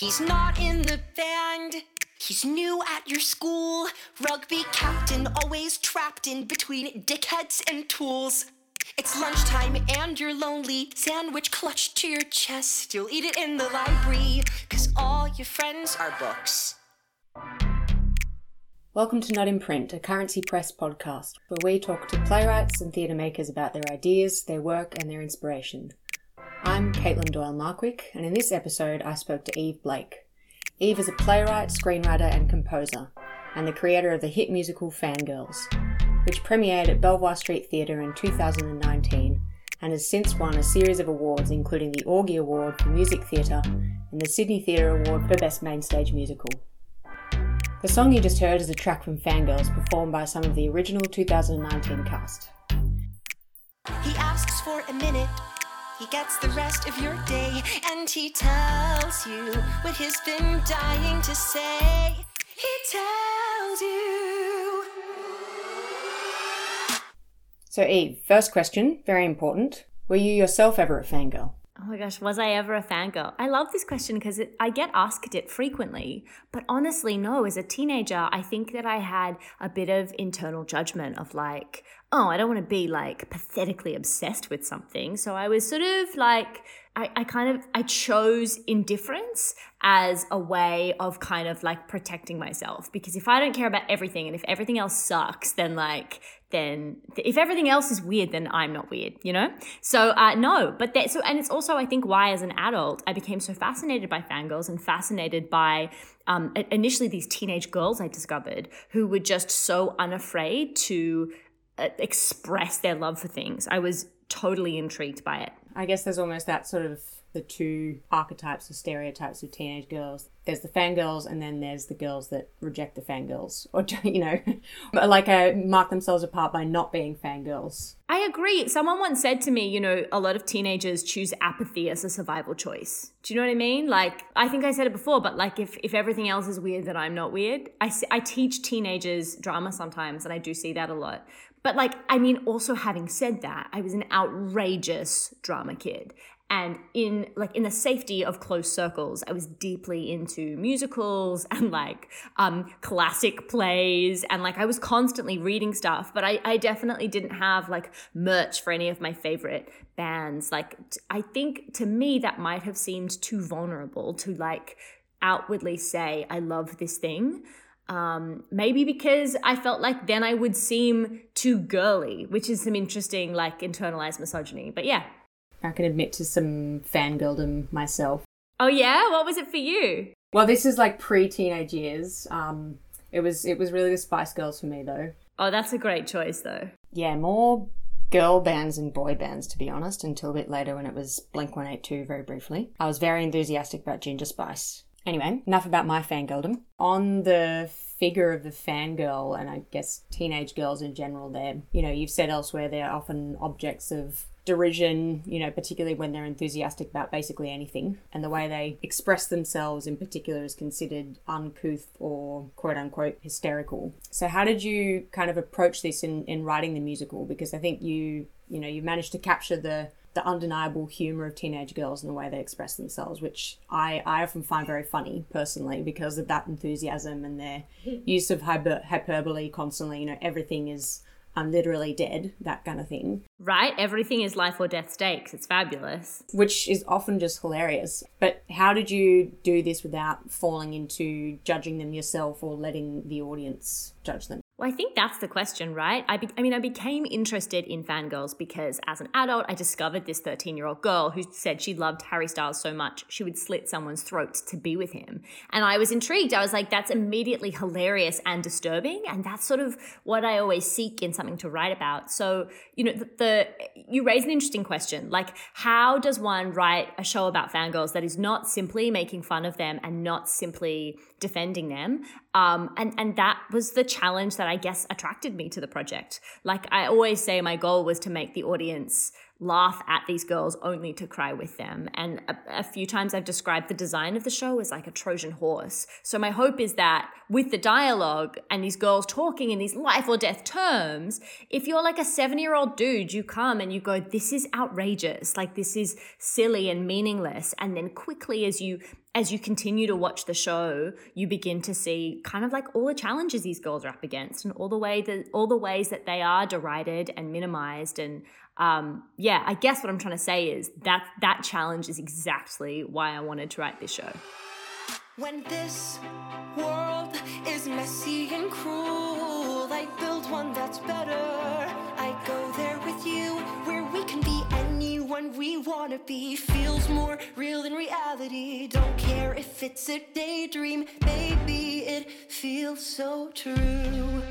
He's not in the band. He's new at your school. Rugby captain, always trapped in between dickheads and tools. It's lunchtime and you're lonely. Sandwich clutched to your chest. You'll eat it in the library, cause all your friends are books. Welcome to Not in Print, a Currency Press podcast, where we talk to playwrights and theatre makers about their ideas, their work, and their inspiration. I'm Caitlin Doyle Markwick, and in this episode, I spoke to Eve Blake. Eve is a playwright, screenwriter, and composer, and the creator of the hit musical Fangirls, which premiered at Belvoir Street Theatre in 2019 and has since won a series of awards, including the AWGIE Award for Music Theatre and the Sydney Theatre Award for Best Mainstage Musical. The song you just heard is a track from Fangirls performed by some of the original 2019 cast. He asks for a minute. He gets the rest of your day and he tells you what he's been dying to say. He tells you. So, Eve, first question, very important. Were you yourself ever a fangirl? Oh my gosh, was I ever a fangirl? I love this question because I get asked it frequently. But honestly, no, as a teenager, I think that I had a bit of internal judgment of like, oh, I don't want to be like pathetically obsessed with something. So I was sort of like, I, I kind of I chose indifference as a way of kind of like protecting myself because if I don't care about everything and if everything else sucks, then like then if everything else is weird, then I'm not weird, you know? So uh, no, but that so and it's also I think why as an adult I became so fascinated by fangirls and fascinated by um, initially these teenage girls I discovered who were just so unafraid to uh, express their love for things. I was totally intrigued by it. I guess there's almost that sort of the two archetypes or stereotypes of teenage girls. There's the fangirls, and then there's the girls that reject the fangirls, or you know, like uh, mark themselves apart by not being fangirls. I agree. Someone once said to me, you know, a lot of teenagers choose apathy as a survival choice. Do you know what I mean? Like, I think I said it before, but like, if if everything else is weird, then I'm not weird. I I teach teenagers drama sometimes, and I do see that a lot. But like, I mean, also having said that, I was an outrageous drama kid. And in like in the safety of close circles i was deeply into musicals and like um, classic plays. And like i was constantly reading stuff but I, I definitely didn't have like merch for any of my favorite bands. Like t- I think to me that might have seemed too vulnerable to like outwardly say i love this thing um, maybe because I felt like then I would seem too girly, which is some interesting, like, internalized misogyny. But yeah, I can admit to some fangirldom myself. Oh yeah, what was it for you? Well, this is like pre-teenage years. Um, it was it was really the Spice Girls for me though. Oh, that's a great choice though. Yeah, more girl bands and boy bands to be honest. Until a bit later when it was Blink One Eight Two, very briefly. I was very enthusiastic about Ginger Spice. Anyway, enough about my fangirldom. On the figure of the fangirl, and I guess teenage girls in general, they're, you know, you've said elsewhere, they're often objects of derision, you know, particularly when they're enthusiastic about basically anything. And the way they express themselves in particular is considered uncouth or quote unquote hysterical. So how did you kind of approach this in, in writing the musical? Because I think you, you know, you managed to capture the the undeniable humor of teenage girls and the way they express themselves, which I, I often find very funny personally because of that enthusiasm and their use of hyper, hyperbole constantly. You know, everything is I'm literally dead, that kind of thing. Right? Everything is life or death stakes. It's fabulous. Which is often just hilarious. But how did you do this without falling into judging them yourself or letting the audience judge them? Well, I think that's the question, right? I, be- I mean, I became interested in fangirls because as an adult, I discovered this 13 year old girl who said she loved Harry Styles so much she would slit someone's throat to be with him. And I was intrigued. I was like, that's immediately hilarious and disturbing. And that's sort of what I always seek in something to write about. So, you know, the, the you raise an interesting question. Like, how does one write a show about fangirls that is not simply making fun of them and not simply defending them. Um, and, and that was the challenge that I guess attracted me to the project. Like I always say, my goal was to make the audience laugh at these girls only to cry with them. And a, a, few times I've described the design of the show as like a Trojan horse. So my hope is that with the dialogue and these girls talking in these life or death terms, if you're like a seven year old dude, you come and you go, this is outrageous. Like this is silly and meaningless. And then quickly as you as you continue to watch the show, you begin to see kind of like all the challenges these girls are up against and all the way that all the ways that they are derided and minimized. And um, yeah, I guess what I'm trying to say is that that challenge is exactly why I wanted to write this show. When this world is messy and cruel, I build one that's better. I go there with you where we can be anyone we wanna be. Feels more real than reality. Don't care if it's a daydream, maybe it feels so true.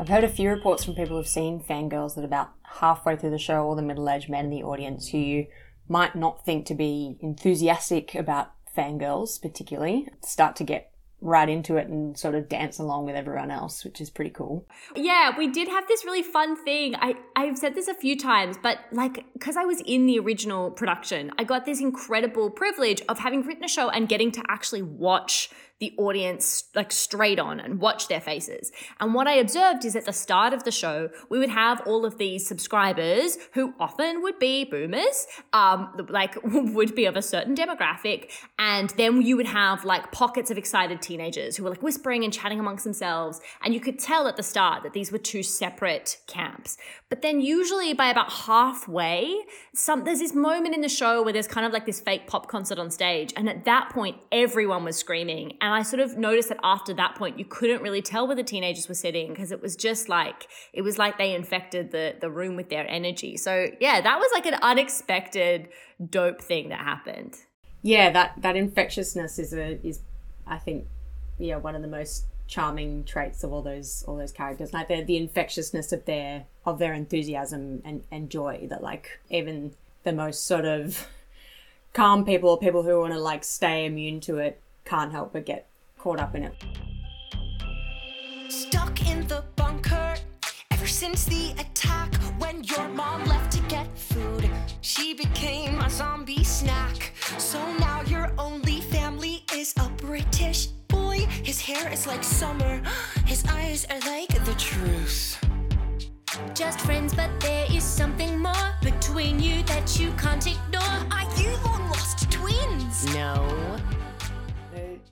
I've heard a few reports from people who've seen fangirls that about halfway through the show, all the middle aged men in the audience who you might not think to be enthusiastic about fangirls particularly start to get right into it and sort of dance along with everyone else, which is pretty cool. Yeah, we did have this really fun thing. I I've said this a few times, but like cuz I was in the original production, I got this incredible privilege of having written a show and getting to actually watch the audience like straight on and watch their faces. And what I observed is at the start of the show, we would have all of these subscribers who often would be boomers, um, like would be of a certain demographic. And then you would have like pockets of excited teenagers who were like whispering and chatting amongst themselves. And you could tell at the start that these were two separate camps. But then usually by about halfway, some there's this moment in the show where there's kind of like this fake pop concert on stage. And at that point, everyone was screaming. And I sort of noticed that after that point, you couldn't really tell where the teenagers were sitting because it was just like it was like they infected the the room with their energy. So yeah, that was like an unexpected dope thing that happened. Yeah, that that infectiousness is a is I think yeah one of the most charming traits of all those all those characters like the the infectiousness of their of their enthusiasm and and joy that like even the most sort of calm people people who want to like stay immune to it can't help but get caught up in it Stuck in the bunker ever since the attack when your mom left to get food. She became a zombie snack. So now your only family is a British boy. His hair is like summer, his eyes are like the truth. Just friends, but there is something more between you that you can't ignore. Are you long lost twins? No.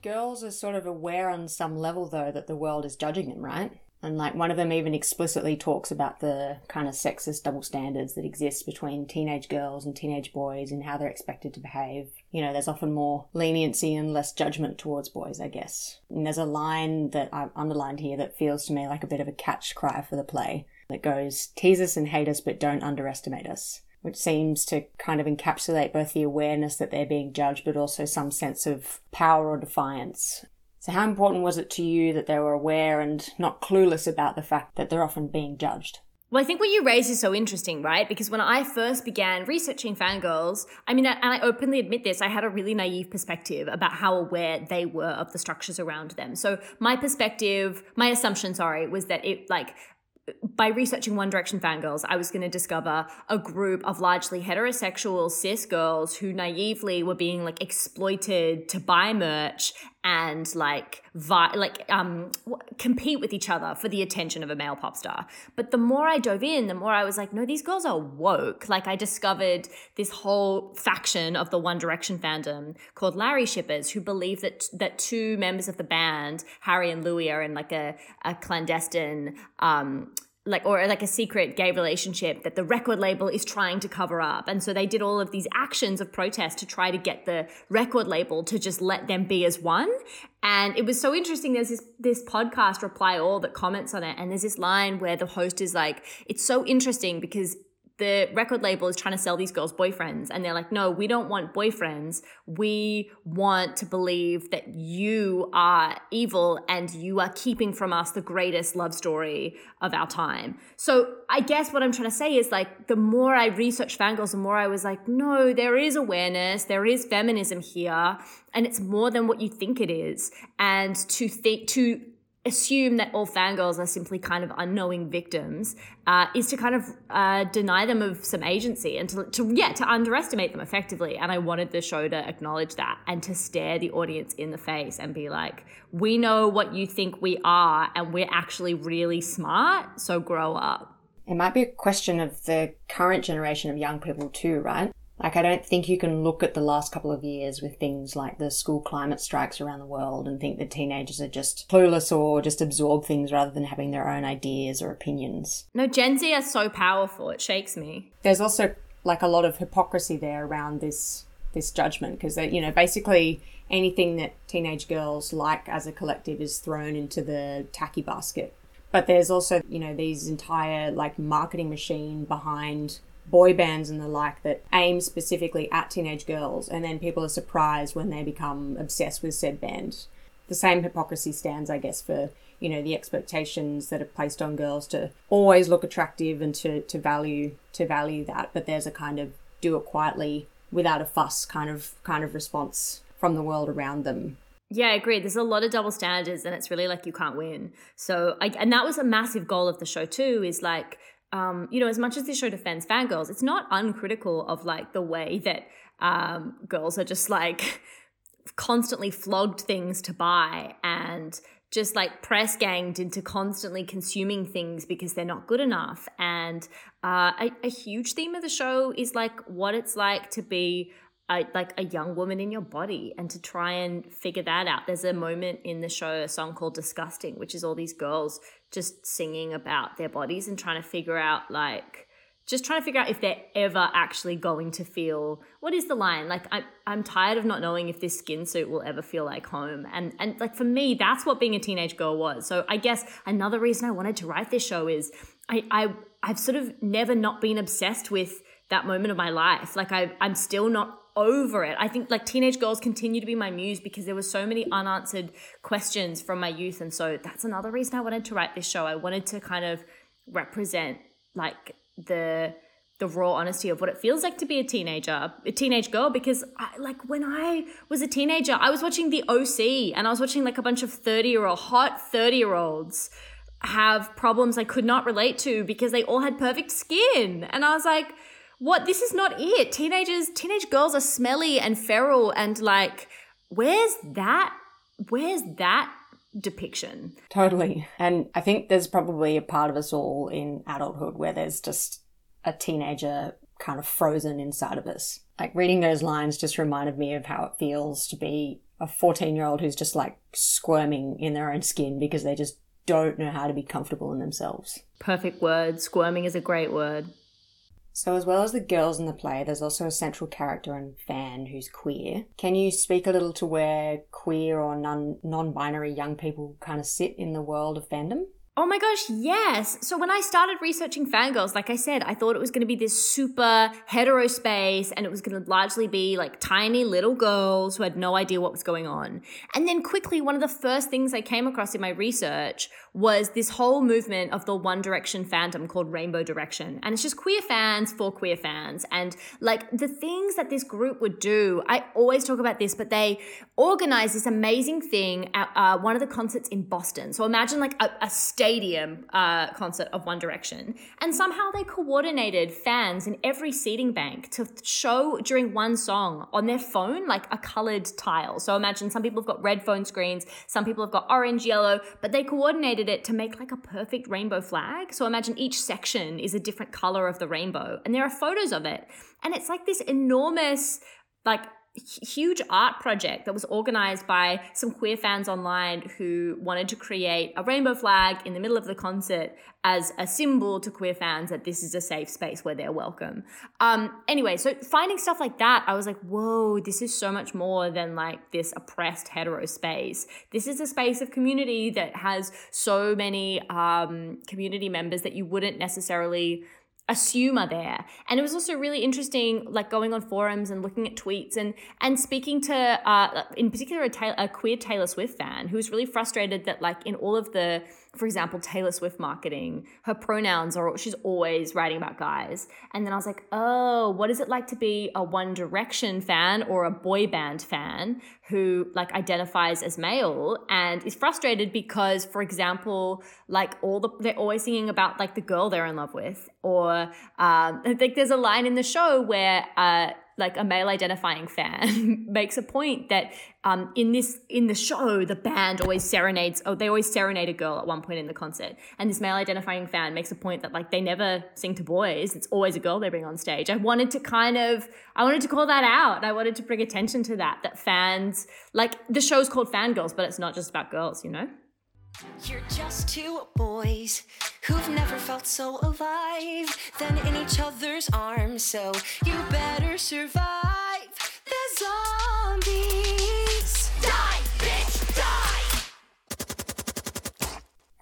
Girls are sort of aware on some level though that the world is judging them right and like one of them even explicitly talks about the kind of sexist double standards that exist between teenage girls and teenage boys and how they're expected to behave. You know, there's often more leniency and less judgment towards boys, I guess. And there's a line that I've underlined here that feels to me like a bit of a catch cry for the play that goes, tease us and hate us, but don't underestimate us. Which seems to kind of encapsulate both the awareness that they're being judged, but also some sense of power or defiance. So, how important was it to you that they were aware and not clueless about the fact that they're often being judged? Well, I think what you raise is so interesting, right? Because when I first began researching fangirls, I mean, and I openly admit this, I had a really naive perspective about how aware they were of the structures around them. So my perspective, my assumption, sorry, was that it like by researching One Direction fangirls, I was going to discover a group of largely heterosexual cis girls who naively were being like exploited to buy merch and like vi- like um compete with each other for the attention of a male pop star. But the more I dove in, the more I was like, no, these girls are woke. Like I discovered this whole faction of the One Direction fandom called Larry shippers who believe that that two members of the band, Harry and Louis, are in like a, a clandestine um like or like a secret gay relationship that the record label is trying to cover up. And so they did all of these actions of protest to try to get the record label to just let them be as one. And it was so interesting. There's this this podcast reply all that comments on it. And there's this line where the host is like it's so interesting because the record label is trying to sell these girls boyfriends and they're like no we don't want boyfriends. We want to believe that you are evil and you are keeping from us the greatest love story of our time. So i guess what i'm trying to say is like the more i researched fangirls the more i was like no there is awareness. There is feminism here and it's more than what you think it is. And to think to assume that all fangirls are simply kind of unknowing victims uh, is to kind of uh, deny them of some agency and to, to yeah to underestimate them effectively and i wanted the show to acknowledge that and to stare the audience in the face and be like we know what you think we are and we're actually really smart so grow up It might be a question of the current generation of young people too, right? Like, I don't think you can look at the last couple of years with things like the school climate strikes around the world and think that teenagers are just clueless or just absorb things rather than having their own ideas or opinions. No, Gen Z are so powerful. It shakes me. There's also like a lot of hypocrisy there around this this judgment because you know basically anything that teenage girls like as a collective is thrown into the tacky basket but there's also you know these entire like marketing machine behind boy bands and the like that aim specifically at teenage girls and then people are surprised when they become obsessed with said band the same hypocrisy stands i guess for you know the expectations that are placed on girls to always look attractive and to, to value to value that but there's a kind of do it quietly without a fuss kind of kind of response from the world around them yeah, I agree. There's a lot of double standards, and it's really like you can't win. So, I, and that was a massive goal of the show too. Is like, um, you know, as much as this show defends fangirls, it's not uncritical of like the way that um, girls are just like constantly flogged things to buy and just like press ganged into constantly consuming things because they're not good enough. And uh, a, a huge theme of the show is like what it's like to be a, like a young woman in your body and to try and figure that out. There's a moment in the show, a song called Disgusting, which is all these girls just singing about their bodies and trying to figure out like just trying to figure out if they're ever actually going to feel what is the line? Like I, i'm tired of not knowing if this skin suit will ever feel like home. And and like for me that's what being a teenage girl was. So i guess another reason i wanted to write this show is i i i've sort of never not been obsessed with that moment of my life. Like i i'm still not over it. I think like teenage girls continue to be my muse because there were so many unanswered questions from my youth. And so that's another reason I wanted to write this show. I wanted to kind of represent like the the raw honesty of what it feels like to be a teenager, a teenage girl. Because I, like when I was a teenager, I was watching the OC and I was watching like a bunch of 30 year old, hot 30 year olds have problems I could not relate to because they all had perfect skin. And I was like, what this is not it. Teenagers, teenage girls are smelly and feral and like, where's that? Where's that depiction? Totally. And I think there's probably a part of us all in adulthood where there's just a teenager kind of frozen inside of us. Like reading those lines just reminded me of how it feels to be a 14 year old who's just like squirming in their own skin because they just don't know how to be comfortable in themselves. Perfect word. Squirming is a great word. So, as well as the girls in the play, there's also a central character and fan who's queer. Can you speak a little to where queer or non binary young people kind of sit in the world of fandom? Oh my gosh, yes. So when I started researching fangirls, like I said, I thought it was going to be this super hetero space and it was going to largely be like tiny little girls who had no idea what was going on. And then quickly, one of the first things I came across in my research was this whole movement of the One Direction fandom called Rainbow Direction. And it's just queer fans for queer fans. And like the things that this group would do, I always talk about this, but they organized this amazing thing at uh, one of the concerts in Boston. So imagine like a, a state stadium uh, concert of One Direction. And somehow they coordinated fans in every seating bank to show during one song on their phone, like a colored tile. So imagine some people have got red phone screens, some people have got orange, yellow, but they coordinated it to make like a perfect rainbow flag. So imagine each section is a different color of the rainbow. And there are photos of it. And it's like this enormous, like huge art project that was organized by some queer fans online who wanted to create a rainbow flag in the middle of the concert as a symbol to queer fans that this is a safe space where they're welcome. Um, anyway, so finding stuff like that, I was like, whoa, this is so much more than like this oppressed hetero space. This is a space of community that has so many um, community members that you wouldn't necessarily assume are there. And it was also really interesting, like going on forums and looking at tweets and and speaking to, uh, in particular, a, ta- a queer Taylor Swift fan who was really frustrated that, like, in all of the for example, Taylor Swift marketing, her pronouns are, she's always writing about guys. And then I was like, oh, what is it like to be a One Direction fan or a boy band fan who like identifies as male and is frustrated because, for example, like all the, they're always singing about like the girl they're in love with. Or um, I think there's a line in the show where, uh, like a male identifying fan, makes a point that um, in this in the show, the band always serenades. Oh, they always serenade a girl at one point in the concert, and this male identifying fan makes a point that like they never sing to boys. It's always a girl they bring on stage. I wanted to kind of I wanted to call that out. I wanted to bring attention to that. That fans like the show's called Fangirls, but it's not just about girls, you know. You're just two boys who've never felt so alive than in each other's arms. So you better survive the zombies. Die, bitch, die!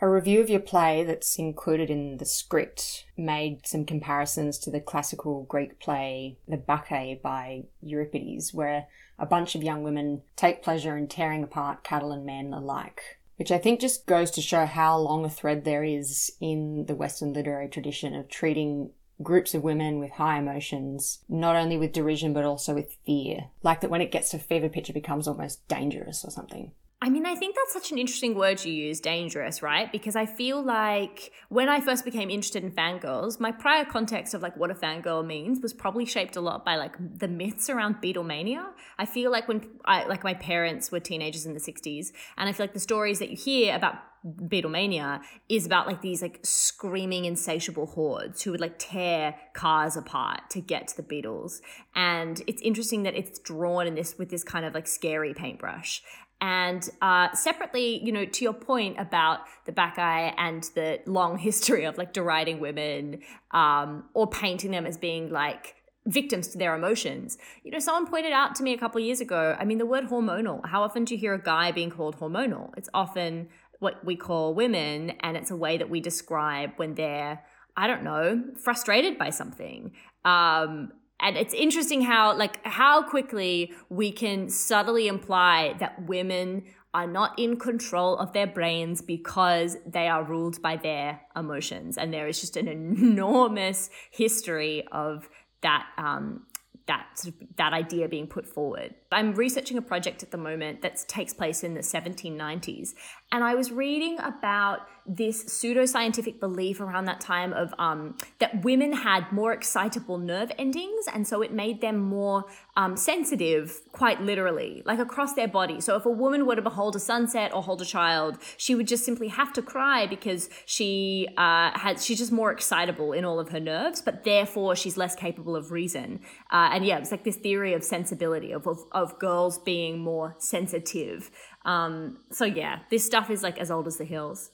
A review of your play that's included in the script made some comparisons to the classical Greek play The Bacchae by Euripides, where a bunch of young women take pleasure in tearing apart cattle and men alike which I think just goes to show how long a thread there is in the Western literary tradition of treating groups of women with high emotions, not only with derision but also with fear. Like that when it gets to fever pitch, it becomes almost dangerous or something. I mean, I think that's such an interesting word you use, dangerous, right? Because I feel like when I first became interested in fangirls, my prior context of like what a fangirl means was probably shaped a lot by like the myths around Beatlemania. I feel like when I like my parents were teenagers in the 60s, and I feel like the stories that you hear about Beatlemania is about like these like screaming insatiable hordes who would like tear cars apart to get to the Beatles. And it's interesting that it's drawn in this with this kind of like scary paintbrush. And uh, separately, you know, to your point about the Bacchae and the long history of like deriding women um, or painting them as being like victims to their emotions. You know, someone pointed out to me a couple years ago, I mean, the word hormonal, how often do you hear a guy being called hormonal? It's often what we call women, and it's a way that we describe when they're, I don't know, frustrated by something. Um, and it's interesting how like how quickly we can subtly imply that women are not in control of their brains because they are ruled by their emotions and there is just an enormous history of that um, that that idea being put forward. I'm researching a project at the moment that takes place in the 1790s, and I was reading about this pseudoscientific belief around that time of um, that women had more excitable nerve endings, and so it made them more um, sensitive, quite literally, like across their body. So if a woman were to behold a sunset or hold a child, she would just simply have to cry because she uh, had she's just more excitable in all of her nerves, but therefore she's less capable of reason. Uh, and yeah, it's like this theory of sensibility of, of, of girls being more sensitive. Um, so yeah, this stuff is like as old as the hills.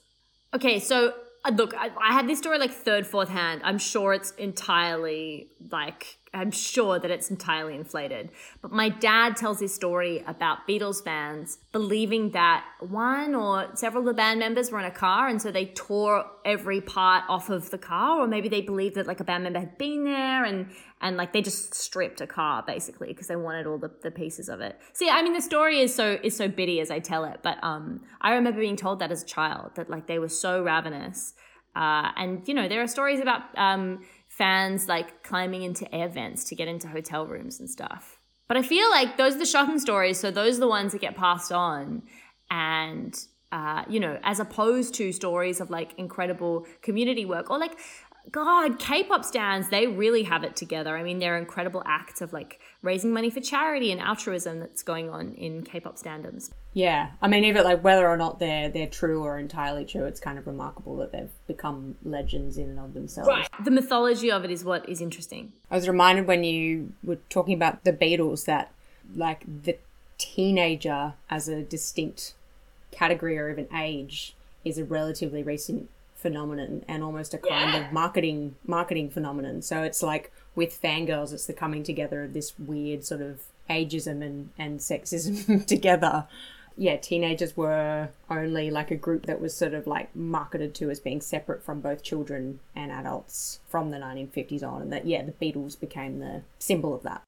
Okay, so uh, look, I, I had this story like third, fourth hand. I'm sure it's entirely like I'm sure that it's entirely inflated. But my dad tells this story about Beatles fans believing that one or several of the band members were in a car and so they tore every part off of the car, or maybe they believed that like a band member had been there and and like they just stripped a car basically because they wanted all the, the pieces of it. See, I mean the story is so is so bitty as I tell it, but um I remember being told that as a child that like they were so ravenous. Uh, and you know there are stories about um, fans like climbing into air vents to get into hotel rooms and stuff. But I feel like those are the shocking stories, so those are the ones that get passed on. And uh, you know, as opposed to stories of like incredible community work or like God, K-pop stans, they really have it together. I mean, there are incredible acts of like raising money for charity and altruism that's going on in K-pop standoms. Yeah, I mean, even like whether or not they're they're true or entirely true, it's kind of remarkable that they've become legends in and of themselves. Right. The mythology of it is what is interesting. I was reminded when you were talking about the Beatles that like the teenager as a distinct category or even age is a relatively recent phenomenon and almost a kind yeah. of marketing marketing phenomenon. So it's like with fangirls, it's the coming together of this weird sort of ageism and, and sexism together. Yeah, teenagers were only like a group that was sort of like marketed to as being separate from both children and adults from the 1950s on, and that yeah, the Beatles became the symbol of that.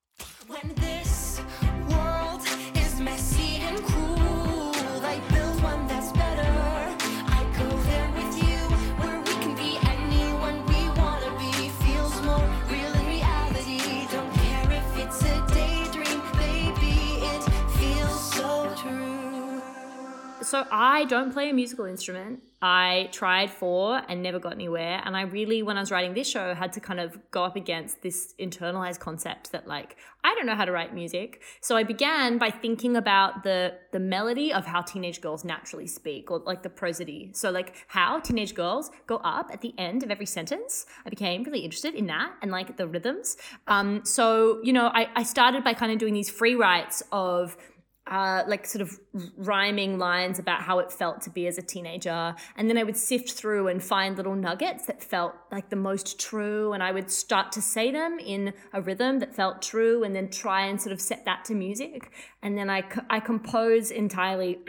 So I don't play a musical instrument. I tried for and never got anywhere. And I really, when I was writing this show, had to kind of go up against this internalized concept that like I don't know how to write music. So I began by thinking about the the melody of how teenage girls naturally speak, or like the prosody. So like how teenage girls go up at the end of every sentence. I became really interested in that and like the rhythms. Um, so you know, I, I started by kind of doing these free writes of uh, like sort of rhyming lines about how it felt to be as a teenager. And then I would sift through and find little nuggets that felt like the most true. And I would start to say them in a rhythm that felt true and then try and sort of set that to music. And then I, I compose entirely.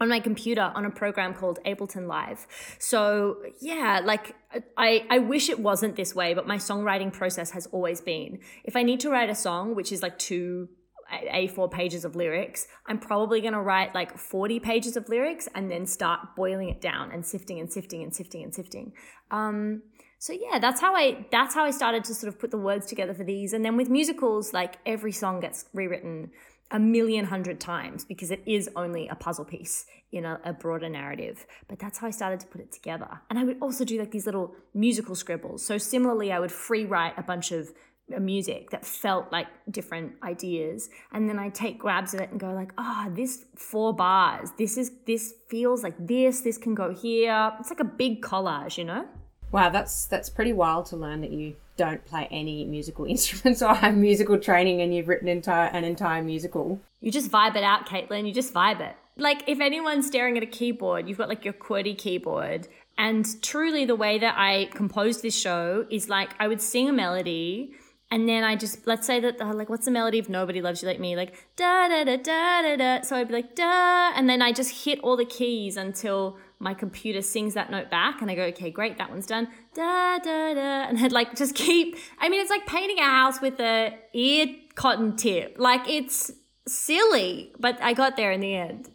on my computer on a program called Ableton Live. So yeah, like I, I wish it wasn't this way, but my songwriting process has always been if I need to write a song, which is like two a4 pages of lyrics, I'm probably going to write like 40 pages of lyrics and then start boiling it down and sifting and sifting and sifting and sifting. Um, so yeah, that's how I that's how I started to sort of put the words together for these. And then with musicals, like every song gets rewritten a million hundred times because it is only a puzzle piece in a, a, broader narrative. But that's how I started to put it together. And I would also do like these little musical scribbles. So similarly, I would free write a bunch of music that felt like different ideas and then i take grabs of it and go like ah oh, this four bars this is this feels like this this can go here. It's like a big collage you know? Wow that's that's pretty wild to learn that you don't play any musical instruments or have musical training and you've written entire an entire musical. You just vibe it out caitlin you just vibe it. Like if anyone's staring at a keyboard you've got like your QWERTY keyboard and truly the way that i composed this show is like i would sing a melody and then I just let's say that uh, like what's the melody of Nobody Loves You Like Me? Like da da da da da da. So I'd be like da. And then I just hit all the keys until my computer sings that note back and I go okay great that one's done. Da da da. And I'd like just keep I mean it's like painting a house with a ear cotton tip. Like it's silly but I got there in the end.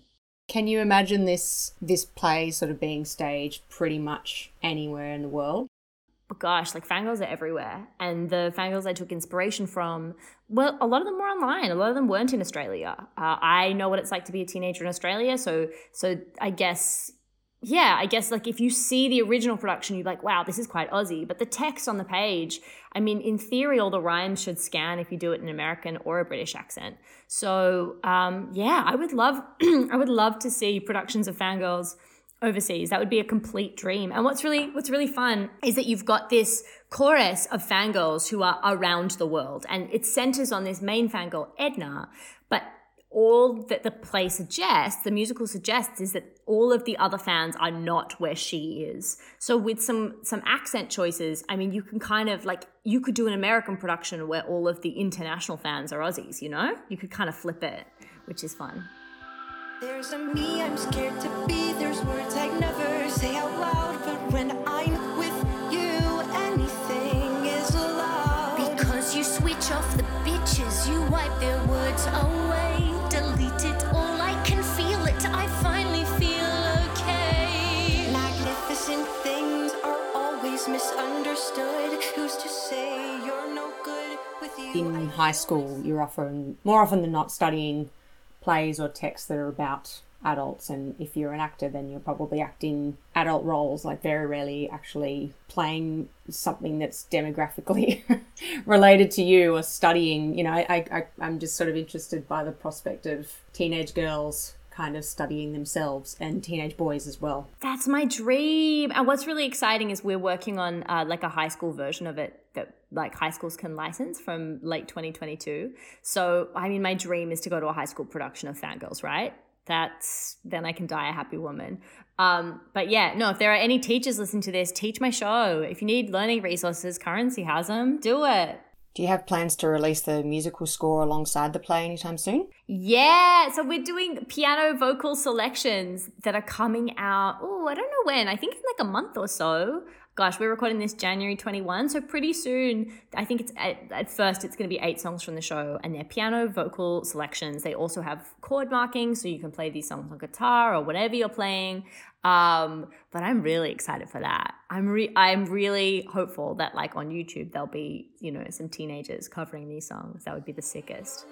Can you imagine this this play sort of being staged pretty much anywhere in the world? Gosh, like fangirls are everywhere. And the fangirls I took inspiration from, well, a lot of them were online. A lot of them weren't in Australia. Uh, I know what it's like to be a teenager in Australia. So, so I guess, yeah, I guess like if you see the original production, you're like, wow, this is quite Aussie. But the text on the page, I mean, in theory, all the rhymes should scan if you do it in American or a British accent. So, um, yeah, I would love, I would love to see productions of fangirls overseas. That would be a complete dream. And what's really what's really fun is that you've got this chorus of fangirls who are around the world, and it centers on this main fangirl Edna, but all that the play suggests, the musical suggests, is that all of the other fans are not where she is. So with some some accent choices, I mean, you can kind of like you could do an American production where all of the international fans are Aussies. You know, you could kind of flip it, which is fun. There's a me I'm scared to be. There's words I'd never say out loud, but when I'm with you, anything is allowed. Because you switch off the bitches, you wipe their words away, delete it all. I can feel it. I finally feel okay. Magnificent things are always misunderstood. Who's to say you're no good with you? In high school, you're often more often than not studying plays or texts that are about adults and if you're an actor then you're probably acting adult roles like very rarely actually playing something that's demographically related to you or studying you know I, I i'm just sort of interested by the prospect of teenage girls kind of studying themselves and teenage boys as well. That's my dream. And what's really exciting is we're working on uh, like a high school version of it that like high schools can license from late 2022. So, I mean, my dream is to go to a high school production of Fangirls, right? That's then I can die a happy woman. Um, but yeah, no, if there are any teachers listening to this, teach my show. If you need learning resources, Currency has them. Do it. Do you have plans to release the musical score alongside the play anytime soon? Yeah, so we're doing piano vocal selections that are coming out. Oh, I don't know when. I think in like a month or so. Gosh, we're recording this January 21, so pretty soon. I think it's at, at first it's going to be eight songs from the show, and they're piano vocal selections. They also have chord markings, so you can play these songs on guitar or whatever you're playing. Um, but I'm really excited for that. I'm re- I'm really hopeful that like on YouTube there'll be you know some teenagers covering these songs. That would be the sickest.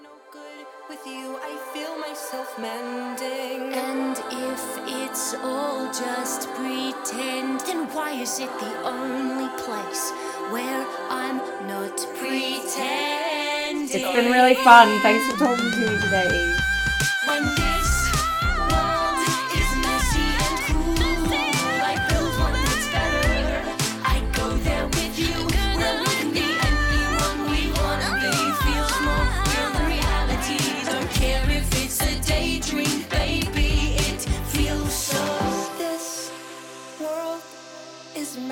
Feel myself mending. And if it's all just pretend, then why is it the only place where I'm not pretending? It's been really fun. Thanks for talking to me today,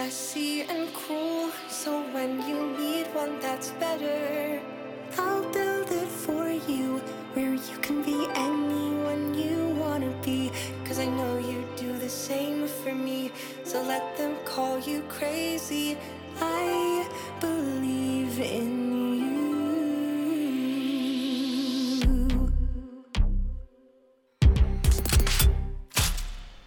messy and cruel. So when you need one that's better, I'll build it for you. Where you can be anyone you wanna be. Cause I know you do the same for me. So let them call you crazy. I believe in you.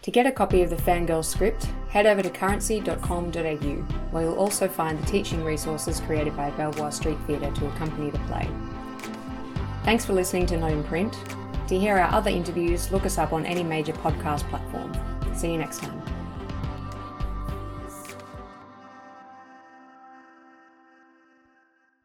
To get a copy of the Fangirl script, head over to currency.com.au, where you'll also find the teaching resources created by Belvoir Street Theatre to accompany the play. Thanks for listening to Not in Print. To hear our other interviews, look us up on any major podcast platform. See you next time.